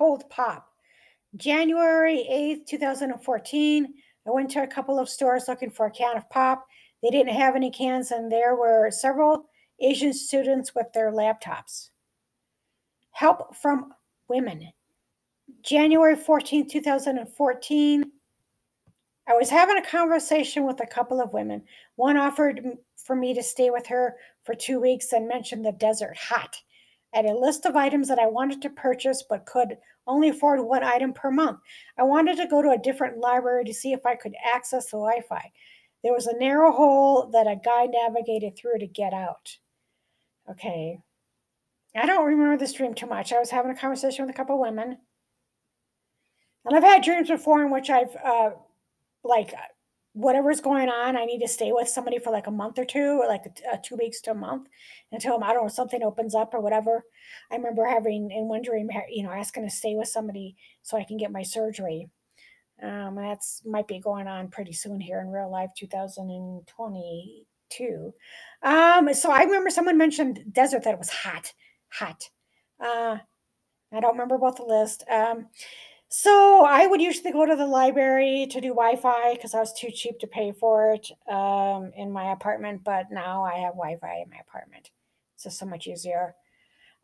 cold pop. January 8th, 2014, I went to a couple of stores looking for a can of pop. They didn't have any cans, and there were several Asian students with their laptops. Help from women. January 14th, 2014, I was having a conversation with a couple of women. One offered for me to stay with her for two weeks and mentioned the desert hot. Had a list of items that I wanted to purchase but could only afford one item per month. I wanted to go to a different library to see if I could access the Wi Fi. There was a narrow hole that a guy navigated through to get out. Okay. I don't remember this dream too much. I was having a conversation with a couple women. And I've had dreams before in which I've, uh, like, whatever's going on, I need to stay with somebody for like a month or two, or like uh, two weeks to a month until I don't know something opens up or whatever. I remember having in one dream, you know, asking to stay with somebody so I can get my surgery. Um, that's might be going on pretty soon here in real life, 2022. Um, so I remember someone mentioned desert that it was hot, hot. Uh, I don't remember about the list. Um, so I would usually go to the library to do Wi-Fi because I was too cheap to pay for it um, in my apartment. But now I have Wi-Fi in my apartment. so so much easier.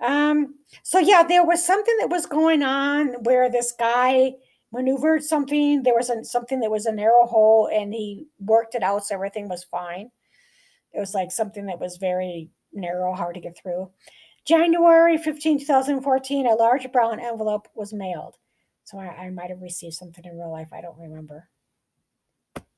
Um, so yeah, there was something that was going on where this guy maneuvered something. There was a, something that was a narrow hole, and he worked it out so everything was fine. It was like something that was very narrow, hard to get through. January 15, 2014, a large brown envelope was mailed. So I, I might have received something in real life. I don't remember.